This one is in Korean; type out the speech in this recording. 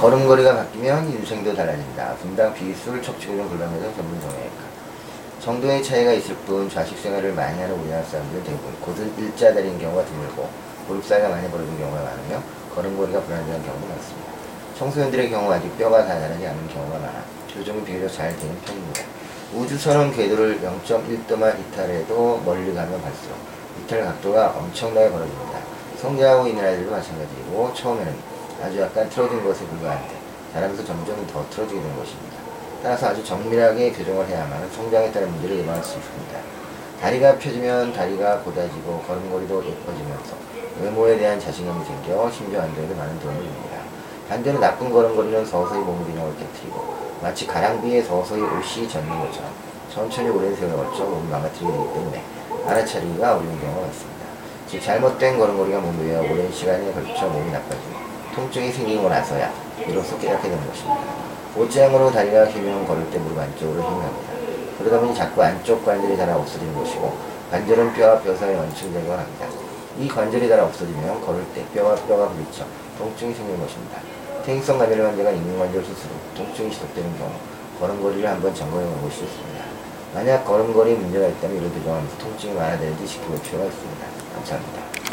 걸음걸이가 바뀌면 인생도 달라진다. 분당 비술 척추교정 불감에서 전문 정형외과. 정도의 차이가 있을 뿐 좌식 생활을 많이 하는 우리나라 사람들은 대부분 곧은 일자다리인 경우가 드물고 무릎 사이가 많이 벌어진 경우가 많으며 걸음걸이가 불안정한 경우도 많습니다. 청소년들의 경우 아직 뼈가 다 자라지 않은 경우가 많아 교정이 비교적 잘 되는 편입니다. 우주선은 궤도를 0.1도만 이탈해도 멀리 가면 갈수록 이탈 각도가 엄청나게 벌어집니다. 성장하고 있는 아이들도 마찬가지고 처음에는 아주 약간 틀어진 것에 불과한데 자라면서 점점 더 틀어지게 되는 것입니다. 따라서 아주 정밀하게 교정을 해야만 성장에 따른 문제를 예방할 수 있습니다. 다리가 펴지면 다리가 곧아지고 걸음걸이도 예뻐지면서 외모에 대한 자신감이 생겨 심장 안정에도 많은 도움을 줍니다. 반대로 나쁜 걸음걸이는 서서히 몸 균형을 깨뜨리고 마치 가랑비에 서서히 옷이 젖는 것처럼 천천히 오랜 세월을 걸쳐 몸을 망가뜨리게 되기 때문에 알아차리기가 어려운 경우가 있습니다. 즉 잘못된 걸음걸이가 몸에 오랜 시간에 걸쳐 몸이 나빠지고 통증이 생기고 나서야 비로소 깨닫게 되는 것입니다. 옷장으로 다리가 길면 걸을 때 무릎 안쪽으로 힘이 갑니다. 그러다 보니 자꾸 안쪽 관절이 닳아 없어지는 것이고 관절은 뼈와 뼈 사이에 연충되고 합니다. 이 관절이 닳아 없어지면 걸을 때 뼈와 뼈가 부딪혀 통증이 생기는 것입니다. 퇴행성 감염 환자가 인공관절 수술 후 통증이 지속되는 경우 걸음걸이를 한번 점검해 보는 것이 좋습니다. 만약 걸음걸이 문제가 있다면 이를 교정하면서 통증이 완화되는지 지켜볼 필요가 있습니다. 감사합니다.